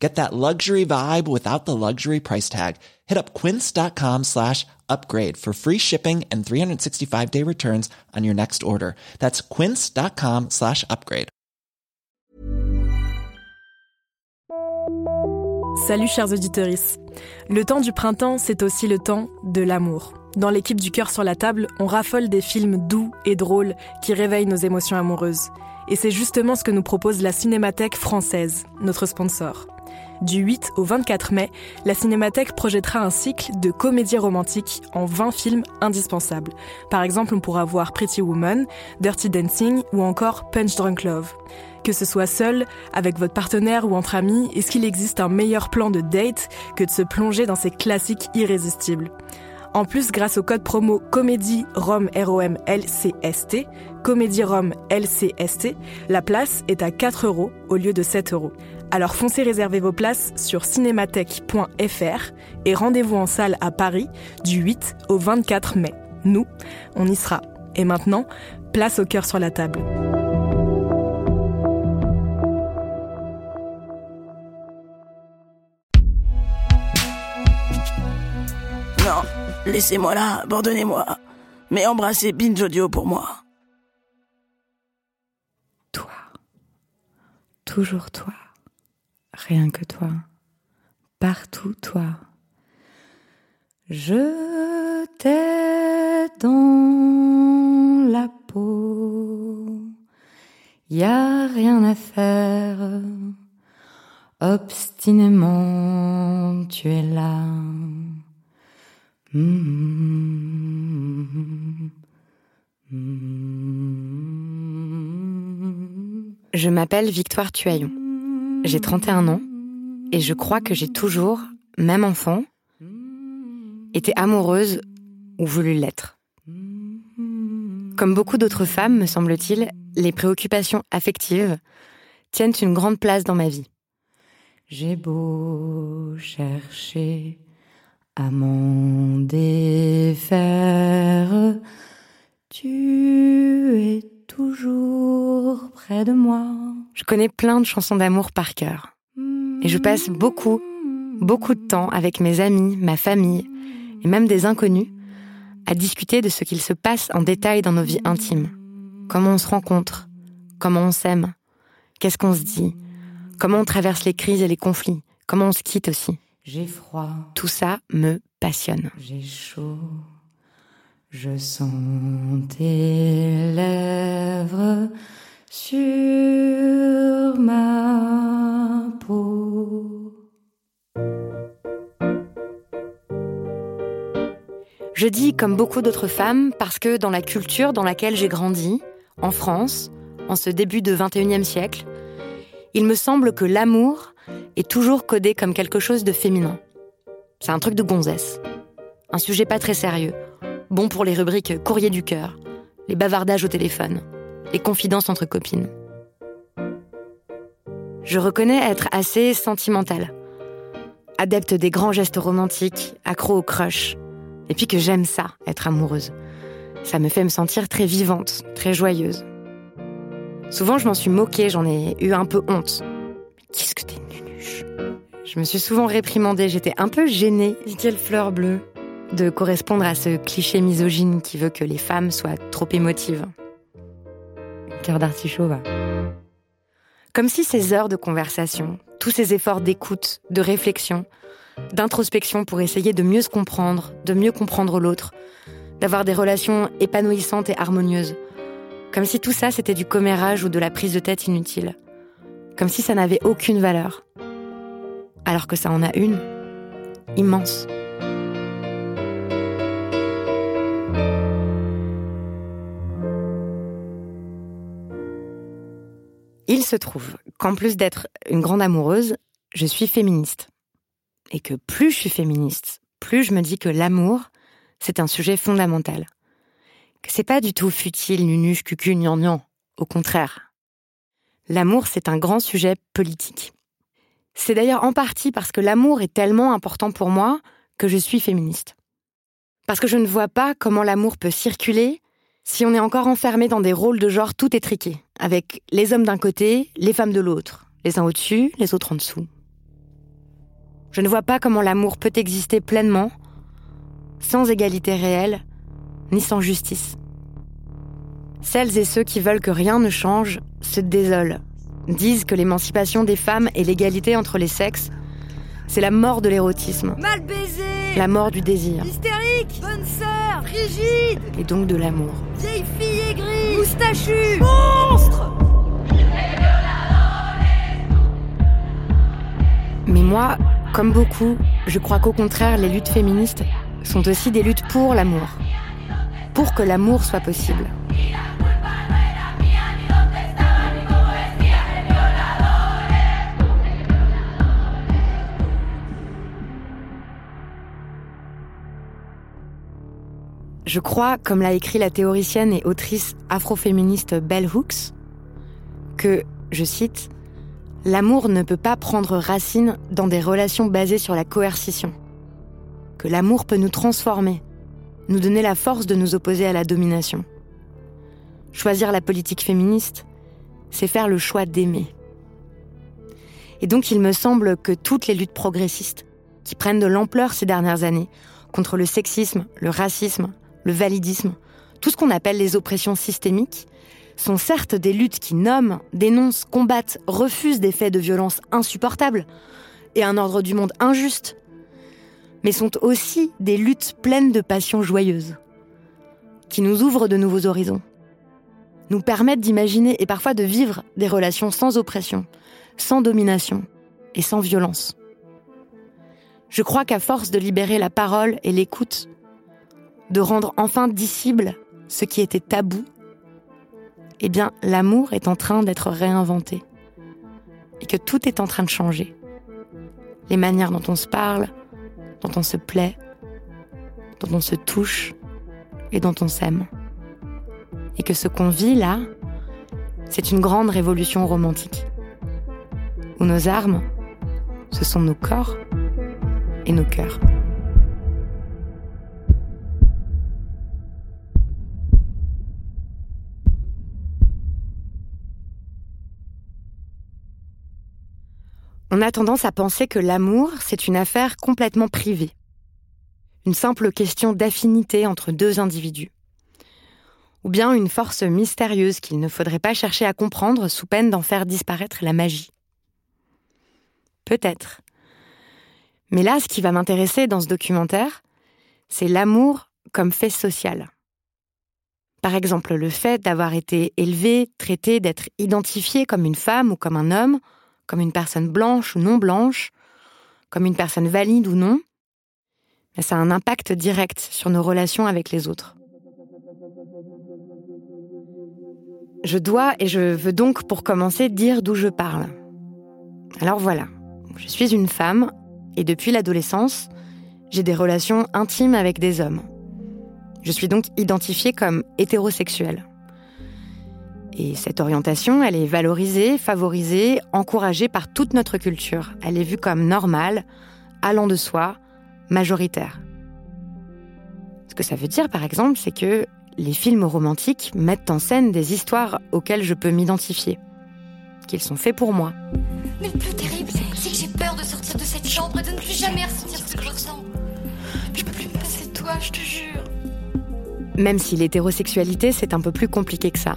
Get that luxury vibe without the luxury price tag. Hit up quince.com slash upgrade for free shipping and 365 day returns on your next order. That's quince.com slash upgrade. Salut chers auditeurs. Le temps du printemps, c'est aussi le temps de l'amour. Dans l'équipe du cœur sur la table, on raffole des films doux et drôles qui réveillent nos émotions amoureuses. Et c'est justement ce que nous propose la Cinémathèque française, notre sponsor. Du 8 au 24 mai, la Cinémathèque projettera un cycle de comédies romantiques en 20 films indispensables. Par exemple, on pourra voir Pretty Woman, Dirty Dancing ou encore Punch Drunk Love. Que ce soit seul, avec votre partenaire ou entre amis, est-ce qu'il existe un meilleur plan de date que de se plonger dans ces classiques irrésistibles? En plus, grâce au code promo Comédie Rome ROM LCST, Comédie Rome LCST, la place est à 4 euros au lieu de 7 euros. Alors foncez réserver vos places sur cinémathèque.fr et rendez-vous en salle à Paris du 8 au 24 mai. Nous, on y sera. Et maintenant, place au cœur sur la table. Non, laissez-moi là, abandonnez-moi. Mais embrassez Binge Audio pour moi. Toi. Toujours toi rien que toi, partout toi. Je t'ai dans la peau, y a rien à faire, obstinément tu es là. Je m'appelle Victoire Tuaillon. J'ai 31 ans et je crois que j'ai toujours, même enfant, été amoureuse ou voulu l'être. Comme beaucoup d'autres femmes, me semble-t-il, les préoccupations affectives tiennent une grande place dans ma vie. J'ai beau chercher à m'en défaire, tu es toujours près de moi. Je connais plein de chansons d'amour par cœur. Et je passe beaucoup, beaucoup de temps avec mes amis, ma famille et même des inconnus à discuter de ce qu'il se passe en détail dans nos vies intimes. Comment on se rencontre, comment on s'aime, qu'est-ce qu'on se dit, comment on traverse les crises et les conflits, comment on se quitte aussi? J'ai froid. Tout ça me passionne. J'ai chaud. Je sens tes lèvres Je dis comme beaucoup d'autres femmes parce que dans la culture dans laquelle j'ai grandi, en France, en ce début de 21e siècle, il me semble que l'amour est toujours codé comme quelque chose de féminin. C'est un truc de gonzesse. Un sujet pas très sérieux, bon pour les rubriques courrier du cœur, les bavardages au téléphone, les confidences entre copines. Je reconnais être assez sentimentale, adepte des grands gestes romantiques, accro au crush, et puis que j'aime ça, être amoureuse. Ça me fait me sentir très vivante, très joyeuse. Souvent, je m'en suis moquée, j'en ai eu un peu honte. Qu'est-ce que t'es nunuche? Je me suis souvent réprimandée, j'étais un peu gênée. Quelle fleur bleue de correspondre à ce cliché misogyne qui veut que les femmes soient trop émotives. Comme si ces heures de conversation, tous ces efforts d'écoute, de réflexion, d'introspection pour essayer de mieux se comprendre, de mieux comprendre l'autre, d'avoir des relations épanouissantes et harmonieuses, comme si tout ça c'était du commérage ou de la prise de tête inutile, comme si ça n'avait aucune valeur, alors que ça en a une, immense. Il se trouve qu'en plus d'être une grande amoureuse, je suis féministe. Et que plus je suis féministe, plus je me dis que l'amour, c'est un sujet fondamental. que c'est pas du tout futile, nunuche, cucu, gnangnan. Au contraire. L'amour, c'est un grand sujet politique. C'est d'ailleurs en partie parce que l'amour est tellement important pour moi que je suis féministe. Parce que je ne vois pas comment l'amour peut circuler si on est encore enfermé dans des rôles de genre tout étriqués, avec les hommes d'un côté, les femmes de l'autre, les uns au-dessus, les autres en dessous. Je ne vois pas comment l'amour peut exister pleinement, sans égalité réelle, ni sans justice. Celles et ceux qui veulent que rien ne change se désolent, disent que l'émancipation des femmes et l'égalité entre les sexes, c'est la mort de l'érotisme. Mal baisé La mort du désir. Hystérique Bonne sœur Rigide Et donc de l'amour. Vieille fille aigrie Moustachue Monstre Mais moi, comme beaucoup, je crois qu'au contraire, les luttes féministes sont aussi des luttes pour l'amour. Pour que l'amour soit possible. Je crois, comme l'a écrit la théoricienne et autrice afroféministe Bell Hooks, que, je cite, L'amour ne peut pas prendre racine dans des relations basées sur la coercition. Que l'amour peut nous transformer, nous donner la force de nous opposer à la domination. Choisir la politique féministe, c'est faire le choix d'aimer. Et donc il me semble que toutes les luttes progressistes, qui prennent de l'ampleur ces dernières années, contre le sexisme, le racisme, le validisme, tout ce qu'on appelle les oppressions systémiques, sont certes des luttes qui nomment, dénoncent, combattent, refusent des faits de violence insupportables et un ordre du monde injuste, mais sont aussi des luttes pleines de passions joyeuses, qui nous ouvrent de nouveaux horizons, nous permettent d'imaginer et parfois de vivre des relations sans oppression, sans domination et sans violence. Je crois qu'à force de libérer la parole et l'écoute, de rendre enfin dissible ce qui était tabou, eh bien, l'amour est en train d'être réinventé. Et que tout est en train de changer. Les manières dont on se parle, dont on se plaît, dont on se touche et dont on s'aime. Et que ce qu'on vit là, c'est une grande révolution romantique. Où nos armes, ce sont nos corps et nos cœurs. On a tendance à penser que l'amour, c'est une affaire complètement privée. Une simple question d'affinité entre deux individus. Ou bien une force mystérieuse qu'il ne faudrait pas chercher à comprendre sous peine d'en faire disparaître la magie. Peut-être. Mais là, ce qui va m'intéresser dans ce documentaire, c'est l'amour comme fait social. Par exemple, le fait d'avoir été élevé, traité, d'être identifié comme une femme ou comme un homme, comme une personne blanche ou non blanche, comme une personne valide ou non, mais ça a un impact direct sur nos relations avec les autres. Je dois et je veux donc pour commencer dire d'où je parle. Alors voilà, je suis une femme et depuis l'adolescence, j'ai des relations intimes avec des hommes. Je suis donc identifiée comme hétérosexuelle. Et cette orientation, elle est valorisée, favorisée, encouragée par toute notre culture. Elle est vue comme normale, allant de soi, majoritaire. Ce que ça veut dire, par exemple, c'est que les films romantiques mettent en scène des histoires auxquelles je peux m'identifier, qu'ils sont faits pour moi. Mais le plus terrible, c'est que j'ai peur de sortir de cette chambre et de ne plus jamais ressentir ce que je ressens. Je peux plus me passer de toi, je te jure. Même si l'hétérosexualité, c'est un peu plus compliqué que ça.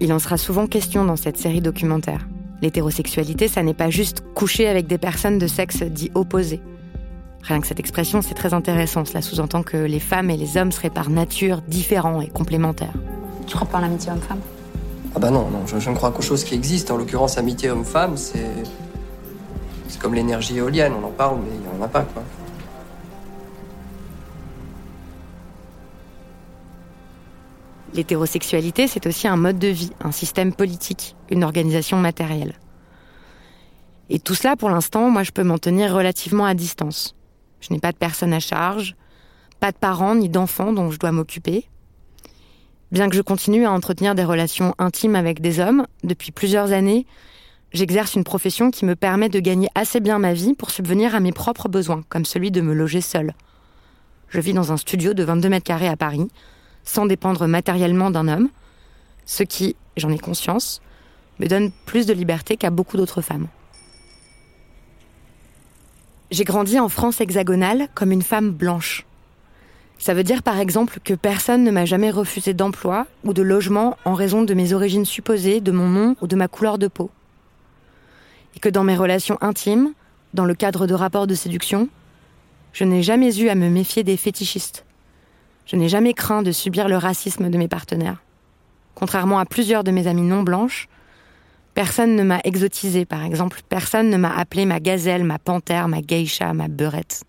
Il en sera souvent question dans cette série documentaire. L'hétérosexualité, ça n'est pas juste coucher avec des personnes de sexe dit opposé. Rien que cette expression, c'est très intéressant. Cela sous-entend que les femmes et les hommes seraient par nature différents et complémentaires. Tu crois pas en l'amitié homme-femme? Ah bah non, non, je, je ne crois qu'aux choses qui existent. En l'occurrence, amitié homme-femme, c'est. C'est comme l'énergie éolienne, on en parle, mais il n'y en a pas, quoi. L'hétérosexualité, c'est aussi un mode de vie, un système politique, une organisation matérielle. Et tout cela, pour l'instant, moi, je peux m'en tenir relativement à distance. Je n'ai pas de personne à charge, pas de parents ni d'enfants dont je dois m'occuper. Bien que je continue à entretenir des relations intimes avec des hommes, depuis plusieurs années, j'exerce une profession qui me permet de gagner assez bien ma vie pour subvenir à mes propres besoins, comme celui de me loger seule. Je vis dans un studio de 22 mètres carrés à Paris, sans dépendre matériellement d'un homme, ce qui, j'en ai conscience, me donne plus de liberté qu'à beaucoup d'autres femmes. J'ai grandi en France hexagonale comme une femme blanche. Ça veut dire par exemple que personne ne m'a jamais refusé d'emploi ou de logement en raison de mes origines supposées, de mon nom ou de ma couleur de peau. Et que dans mes relations intimes, dans le cadre de rapports de séduction, je n'ai jamais eu à me méfier des fétichistes. Je n'ai jamais craint de subir le racisme de mes partenaires. Contrairement à plusieurs de mes amies non blanches, personne ne m'a exotisée, par exemple. Personne ne m'a appelé ma gazelle, ma panthère, ma geisha, ma beurette.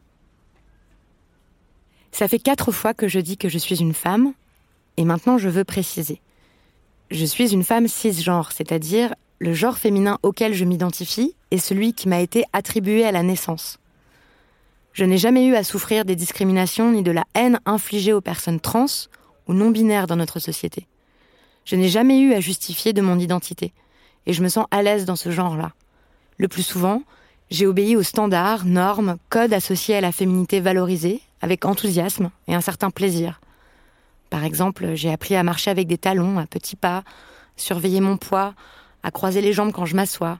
Ça fait quatre fois que je dis que je suis une femme, et maintenant je veux préciser. Je suis une femme cisgenre, c'est-à-dire le genre féminin auquel je m'identifie est celui qui m'a été attribué à la naissance. Je n'ai jamais eu à souffrir des discriminations ni de la haine infligée aux personnes trans ou non binaires dans notre société. Je n'ai jamais eu à justifier de mon identité, et je me sens à l'aise dans ce genre-là. Le plus souvent, j'ai obéi aux standards, normes, codes associés à la féminité valorisée, avec enthousiasme et un certain plaisir. Par exemple, j'ai appris à marcher avec des talons, à petits pas, surveiller mon poids, à croiser les jambes quand je m'assois,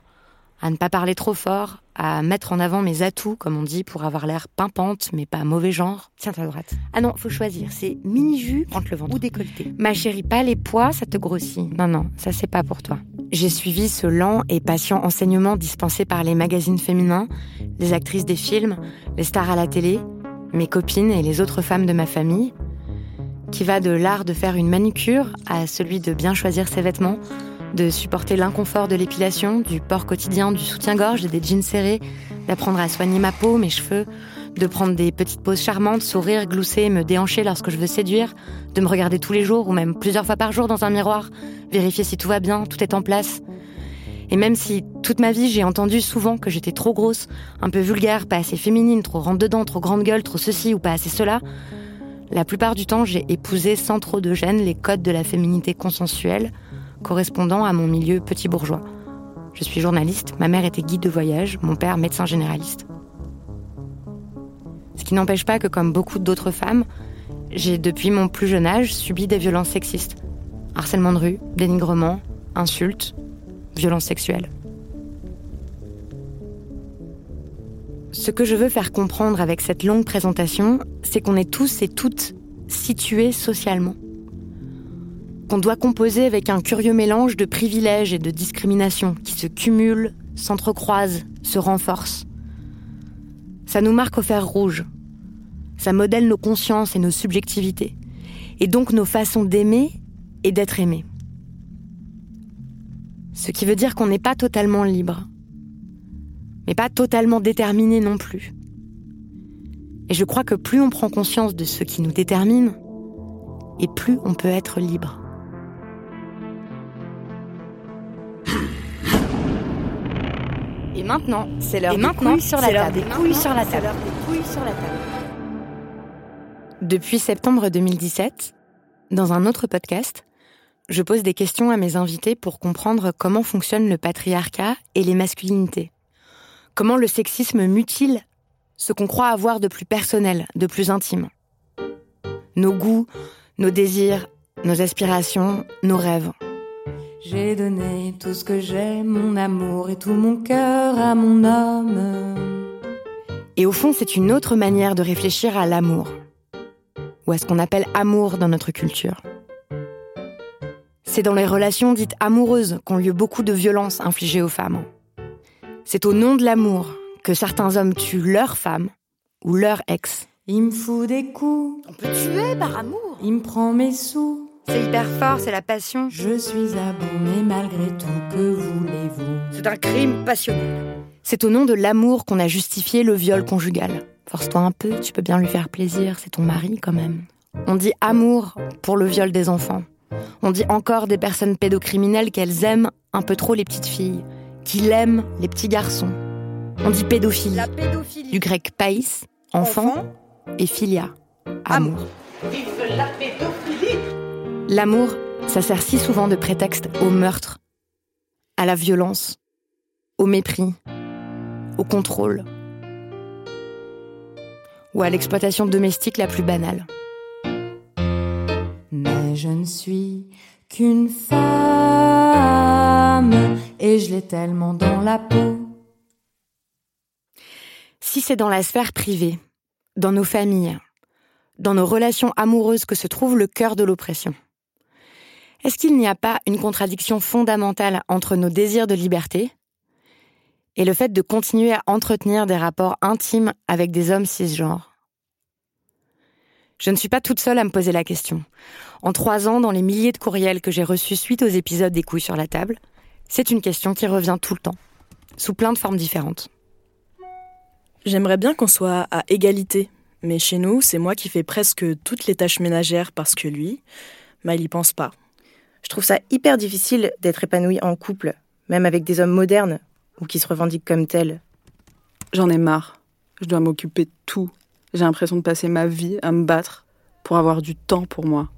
à ne pas parler trop fort, à mettre en avant mes atouts, comme on dit, pour avoir l'air pimpante, mais pas mauvais genre. Tiens, ta droite. Ah non, faut choisir. C'est mini-jus, le ventre, ou décolleté. Ma chérie, pas les poids, ça te grossit. Non, non, ça c'est pas pour toi. J'ai suivi ce lent et patient enseignement dispensé par les magazines féminins, les actrices des films, les stars à la télé, mes copines et les autres femmes de ma famille, qui va de l'art de faire une manucure à celui de bien choisir ses vêtements, de supporter l'inconfort de l'épilation, du port quotidien, du soutien-gorge et des jeans serrés, d'apprendre à soigner ma peau, mes cheveux, de prendre des petites pauses charmantes, sourire, glousser, me déhancher lorsque je veux séduire, de me regarder tous les jours ou même plusieurs fois par jour dans un miroir, vérifier si tout va bien, tout est en place. Et même si toute ma vie j'ai entendu souvent que j'étais trop grosse, un peu vulgaire, pas assez féminine, trop rentre dedans, trop grande gueule, trop ceci ou pas assez cela, la plupart du temps j'ai épousé sans trop de gêne les codes de la féminité consensuelle, correspondant à mon milieu petit bourgeois. Je suis journaliste, ma mère était guide de voyage, mon père médecin généraliste. Ce qui n'empêche pas que, comme beaucoup d'autres femmes, j'ai depuis mon plus jeune âge subi des violences sexistes. Harcèlement de rue, dénigrement, insultes, violences sexuelles. Ce que je veux faire comprendre avec cette longue présentation, c'est qu'on est tous et toutes situés socialement qu'on doit composer avec un curieux mélange de privilèges et de discriminations qui se cumulent, s'entrecroisent, se renforcent. Ça nous marque au fer rouge. Ça modèle nos consciences et nos subjectivités, et donc nos façons d'aimer et d'être aimé. Ce qui veut dire qu'on n'est pas totalement libre, mais pas totalement déterminé non plus. Et je crois que plus on prend conscience de ce qui nous détermine, et plus on peut être libre. Et maintenant, c'est l'heure des, couilles sur la table. couilles sur la table. Depuis septembre 2017, dans un autre podcast, je pose des questions à mes invités pour comprendre comment fonctionne le patriarcat et les masculinités. Comment le sexisme mutile ce qu'on croit avoir de plus personnel, de plus intime. Nos goûts, nos désirs, nos aspirations, nos rêves. J'ai donné tout ce que j'ai, mon amour et tout mon cœur à mon homme. Et au fond, c'est une autre manière de réfléchir à l'amour, ou à ce qu'on appelle amour dans notre culture. C'est dans les relations dites amoureuses qu'ont lieu beaucoup de violences infligées aux femmes. C'est au nom de l'amour que certains hommes tuent leur femme ou leur ex. Il me fout des coups. On peut tuer par amour. Il me prend mes sous. C'est hyper fort, c'est la passion. Je suis à bout, mais malgré tout, que voulez-vous? C'est un crime passionnel. C'est au nom de l'amour qu'on a justifié le viol conjugal. Force-toi un peu, tu peux bien lui faire plaisir, c'est ton mari quand même. On dit amour pour le viol des enfants. On dit encore des personnes pédocriminelles qu'elles aiment un peu trop les petites filles, qu'ils aiment les petits garçons. On dit pédophilie. La pédophilie. Du grec païs, enfant, et philia, amour. Vive la pédophilie L'amour, ça sert si souvent de prétexte au meurtre, à la violence, au mépris, au contrôle ou à l'exploitation domestique la plus banale. Mais je ne suis qu'une femme et je l'ai tellement dans la peau. Si c'est dans la sphère privée, dans nos familles, dans nos relations amoureuses que se trouve le cœur de l'oppression, est-ce qu'il n'y a pas une contradiction fondamentale entre nos désirs de liberté et le fait de continuer à entretenir des rapports intimes avec des hommes cisgenres? Je ne suis pas toute seule à me poser la question. En trois ans, dans les milliers de courriels que j'ai reçus suite aux épisodes des couilles sur la table, c'est une question qui revient tout le temps, sous plein de formes différentes. J'aimerais bien qu'on soit à égalité, mais chez nous, c'est moi qui fais presque toutes les tâches ménagères parce que lui, il y pense pas. Je trouve ça hyper difficile d'être épanoui en couple, même avec des hommes modernes ou qui se revendiquent comme tels. J'en ai marre. Je dois m'occuper de tout. J'ai l'impression de passer ma vie à me battre pour avoir du temps pour moi.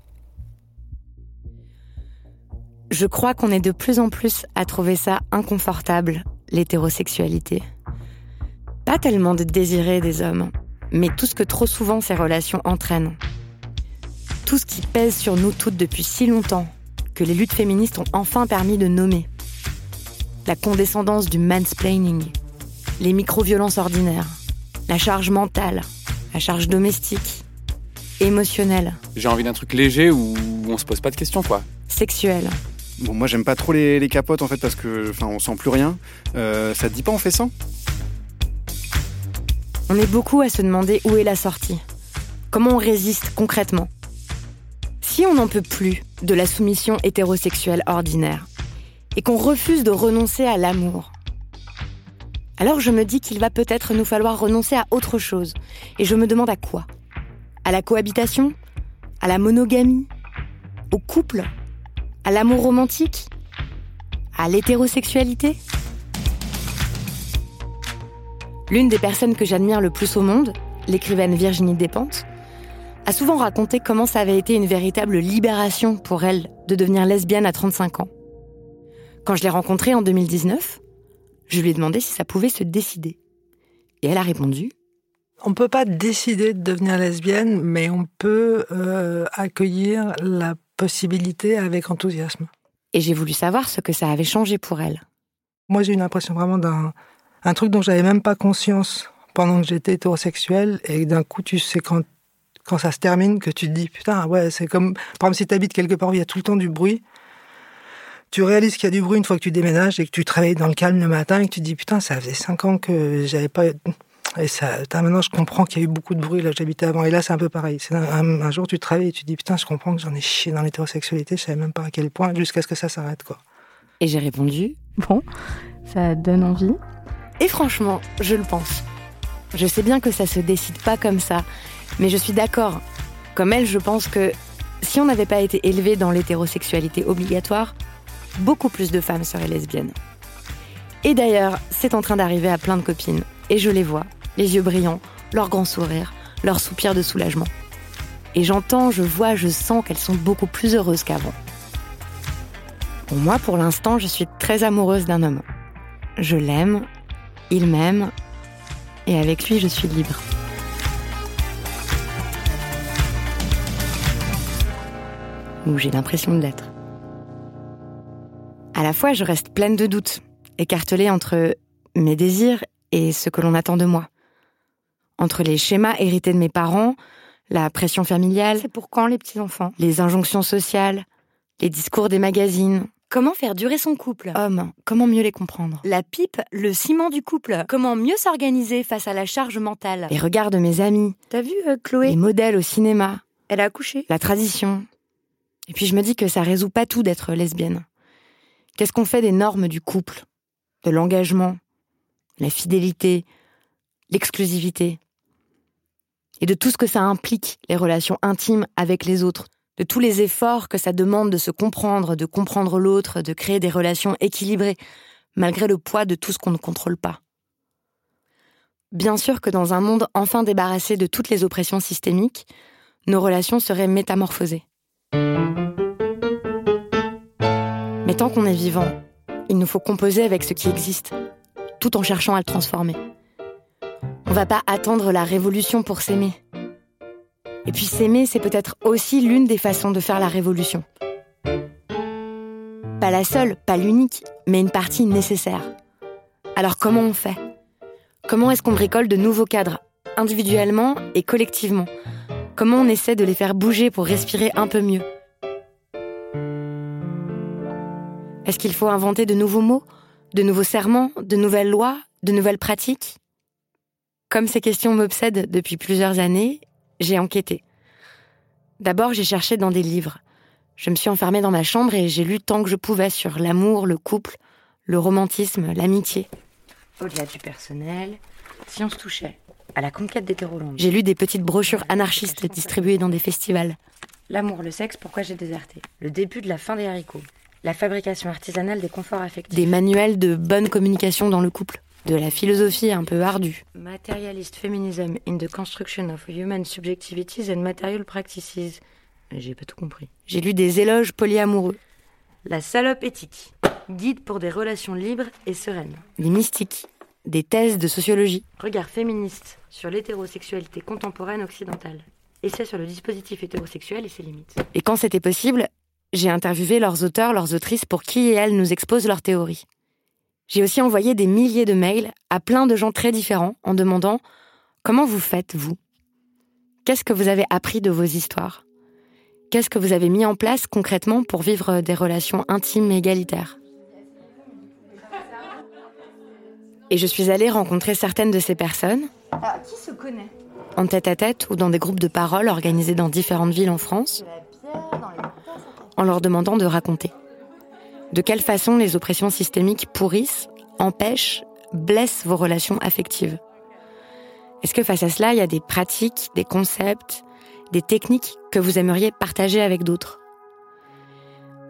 Je crois qu'on est de plus en plus à trouver ça inconfortable, l'hétérosexualité. Pas tellement de désirer des hommes, mais tout ce que trop souvent ces relations entraînent. Tout ce qui pèse sur nous toutes depuis si longtemps que les luttes féministes ont enfin permis de nommer. La condescendance du mansplaining, les micro-violences ordinaires, la charge mentale, la charge domestique, émotionnelle. J'ai envie d'un truc léger où on se pose pas de questions, quoi. Sexuelle. Bon, moi j'aime pas trop les, capotes en fait parce que, enfin, on sent plus rien. Euh, ça te dit pas on fait ça On est beaucoup à se demander où est la sortie. Comment on résiste concrètement? Si on n'en peut plus de la soumission hétérosexuelle ordinaire et qu'on refuse de renoncer à l'amour, alors je me dis qu'il va peut-être nous falloir renoncer à autre chose. Et je me demande à quoi? À la cohabitation? À la monogamie? Au couple? À l'amour romantique? À l'hétérosexualité? L'une des personnes que j'admire le plus au monde, l'écrivaine Virginie Despentes, a souvent raconté comment ça avait été une véritable libération pour elle de devenir lesbienne à 35 ans. Quand je l'ai rencontrée en 2019, je lui ai demandé si ça pouvait se décider. Et elle a répondu On ne peut pas décider de devenir lesbienne, mais on peut euh, accueillir la possibilité avec enthousiasme. Et j'ai voulu savoir ce que ça avait changé pour elle. Moi, j'ai eu l'impression vraiment d'un un truc dont j'avais même pas conscience pendant que j'étais hétérosexuel, et d'un coup, tu sais quand quand ça se termine que tu te dis putain ouais c'est comme par exemple si tu habites quelque part où il y a tout le temps du bruit tu réalises qu'il y a du bruit une fois que tu déménages et que tu travailles dans le calme le matin et que tu te dis putain ça faisait cinq ans que j'avais pas et ça maintenant je comprends qu'il y a eu beaucoup de bruit là j'habitais avant. Et là c'est un peu pareil. C'est un, jour tu travailles et tu te dis putain je comprends que j'en ai chié dans l'hétérosexualité je savais même pas à quel point jusqu'à ce que ça s'arrête quoi. Et j'ai répondu bon ça donne envie. Et franchement je le pense. Je sais bien que ça se décide pas comme ça mais je suis d'accord. Comme elle, je pense que si on n'avait pas été élevé dans l'hétérosexualité obligatoire, beaucoup plus de femmes seraient lesbiennes. Et d'ailleurs, c'est en train d'arriver à plein de copines. Et je les vois, les yeux brillants, leurs grands sourires, leurs soupirs de soulagement. Et j'entends, je vois, je sens qu'elles sont beaucoup plus heureuses qu'avant. Pour moi, pour l'instant, je suis très amoureuse d'un homme. Je l'aime, il m'aime, et avec lui, je suis libre. Où j'ai l'impression de l'être. À la fois, je reste pleine de doutes, écartelée entre mes désirs et ce que l'on attend de moi. Entre les schémas hérités de mes parents, la pression familiale. C'est pour quand les petits-enfants? Les injonctions sociales, les discours des magazines. Comment faire durer son couple? Homme, comment mieux les comprendre? La pipe, le ciment du couple. Comment mieux s'organiser face à la charge mentale? Les regards de mes amis. T'as vu, euh, Chloé? Les modèles au cinéma. Elle a accouché? La tradition. Et puis je me dis que ça résout pas tout d'être lesbienne. Qu'est-ce qu'on fait des normes du couple, de l'engagement, la fidélité, l'exclusivité? Et de tout ce que ça implique, les relations intimes avec les autres, de tous les efforts que ça demande de se comprendre, de comprendre l'autre, de créer des relations équilibrées, malgré le poids de tout ce qu'on ne contrôle pas. Bien sûr que dans un monde enfin débarrassé de toutes les oppressions systémiques, nos relations seraient métamorphosées. Mais tant qu'on est vivant, il nous faut composer avec ce qui existe, tout en cherchant à le transformer. On va pas attendre la révolution pour s'aimer. Et puis s'aimer, c'est peut-être aussi l'une des façons de faire la révolution. Pas la seule, pas l'unique, mais une partie nécessaire. Alors comment on fait? Comment est-ce qu'on bricole de nouveaux cadres, individuellement et collectivement? Comment on essaie de les faire bouger pour respirer un peu mieux? Est-ce qu'il faut inventer de nouveaux mots, de nouveaux serments, de nouvelles lois, de nouvelles pratiques? Comme ces questions m'obsèdent depuis plusieurs années, j'ai enquêté. D'abord, j'ai cherché dans des livres. Je me suis enfermée dans ma chambre et j'ai lu tant que je pouvais sur l'amour, le couple, le romantisme, l'amitié. Au-delà du personnel, si on se touchait à la conquête d'hétérolandes. J'ai lu des petites brochures anarchistes distribuées dans des festivals. L'amour, le sexe, pourquoi j'ai déserté? Le début de la fin des haricots. La fabrication artisanale des conforts affectifs. Des manuels de bonne communication dans le couple. De la philosophie un peu ardue. Materialist feminism in the construction of human subjectivities and material practices. J'ai pas tout compris. J'ai lu des éloges polyamoureux. La salope éthique. Guide pour des relations libres et sereines. Les mystiques. Des thèses de sociologie. Regard féministe sur l'hétérosexualité contemporaine occidentale. Essai sur le dispositif hétérosexuel et ses limites. Et quand c'était possible, j'ai interviewé leurs auteurs, leurs autrices pour qui et elles nous exposent leurs théories. J'ai aussi envoyé des milliers de mails à plein de gens très différents en demandant Comment vous faites, vous? Qu'est-ce que vous avez appris de vos histoires? Qu'est-ce que vous avez mis en place concrètement pour vivre des relations intimes et égalitaires? Et je suis allée rencontrer certaines de ces personnes. qui se connaît? En tête à tête ou dans des groupes de parole organisés dans différentes villes en France, en leur demandant de raconter. De quelle façon les oppressions systémiques pourrissent, empêchent, blessent vos relations affectives? Est-ce que face à cela, il y a des pratiques, des concepts, des techniques que vous aimeriez partager avec d'autres?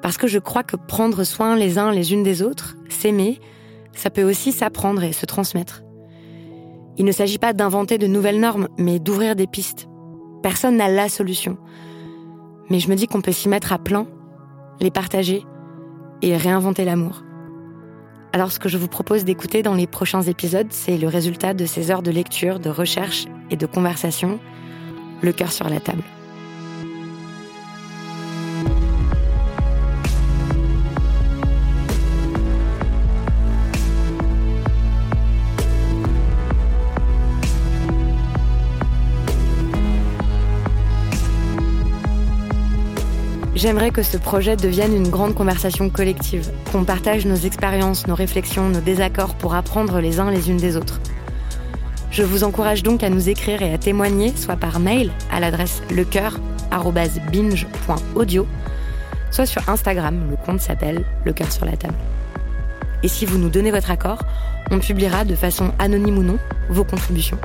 Parce que je crois que prendre soin les uns les unes des autres, s'aimer, ça peut aussi s'apprendre et se transmettre. Il ne s'agit pas d'inventer de nouvelles normes, mais d'ouvrir des pistes. Personne n'a la solution. Mais je me dis qu'on peut s'y mettre à plein, les partager et réinventer l'amour. Alors ce que je vous propose d'écouter dans les prochains épisodes, c'est le résultat de ces heures de lecture, de recherche et de conversation, le cœur sur la table. J'aimerais que ce projet devienne une grande conversation collective, qu'on partage nos expériences, nos réflexions, nos désaccords pour apprendre les uns les unes des autres. Je vous encourage donc à nous écrire et à témoigner, soit par mail à l'adresse lecoeur.binge.audio, soit sur Instagram, le compte s'appelle Le cœur sur la table. Et si vous nous donnez votre accord, on publiera de façon anonyme ou non vos contributions.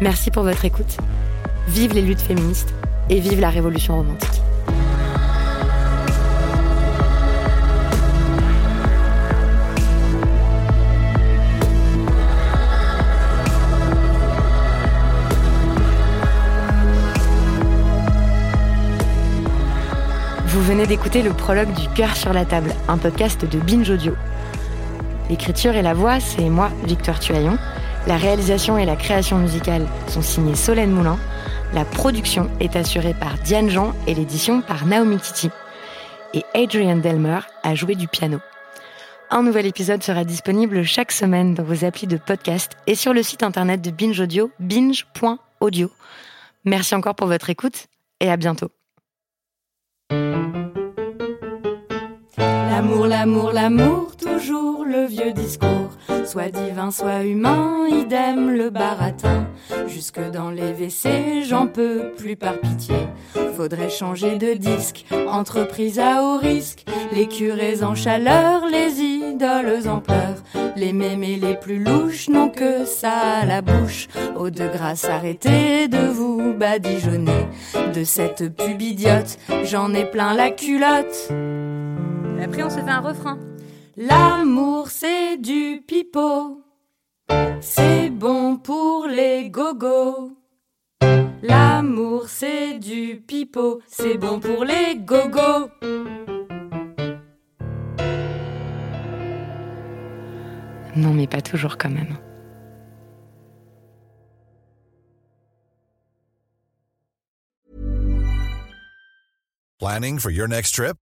Merci pour votre écoute. Vive les luttes féministes et vive la révolution romantique. Vous venez d'écouter le prologue du Cœur sur la table, un podcast de Binge Audio. L'écriture et la voix, c'est moi, Victor Tuaillon. La réalisation et la création musicale sont signées Solène Moulin. La production est assurée par Diane Jean et l'édition par Naomi Titi. Et Adrian Delmer a joué du piano. Un nouvel épisode sera disponible chaque semaine dans vos applis de podcast et sur le site internet de Binge Audio, binge.audio. Merci encore pour votre écoute et à bientôt. L'amour, l'amour, l'amour, toujours le vieux discours. Soit divin, soit humain, idem le baratin. Jusque dans les WC, j'en peux plus par pitié. Faudrait changer de disque, entreprise à haut risque. Les curés en chaleur, les idoles en pleurs. Les mémés les plus louches n'ont que ça à la bouche. Au de grâce, arrêtez de vous badigeonner. De cette pub idiote, j'en ai plein la culotte. Après, on se fait un refrain. L'amour, c'est du pipeau. C'est bon pour les gogos. L'amour, c'est du pipeau. C'est bon pour les gogos. Non, mais pas toujours quand même. Planning for your next trip?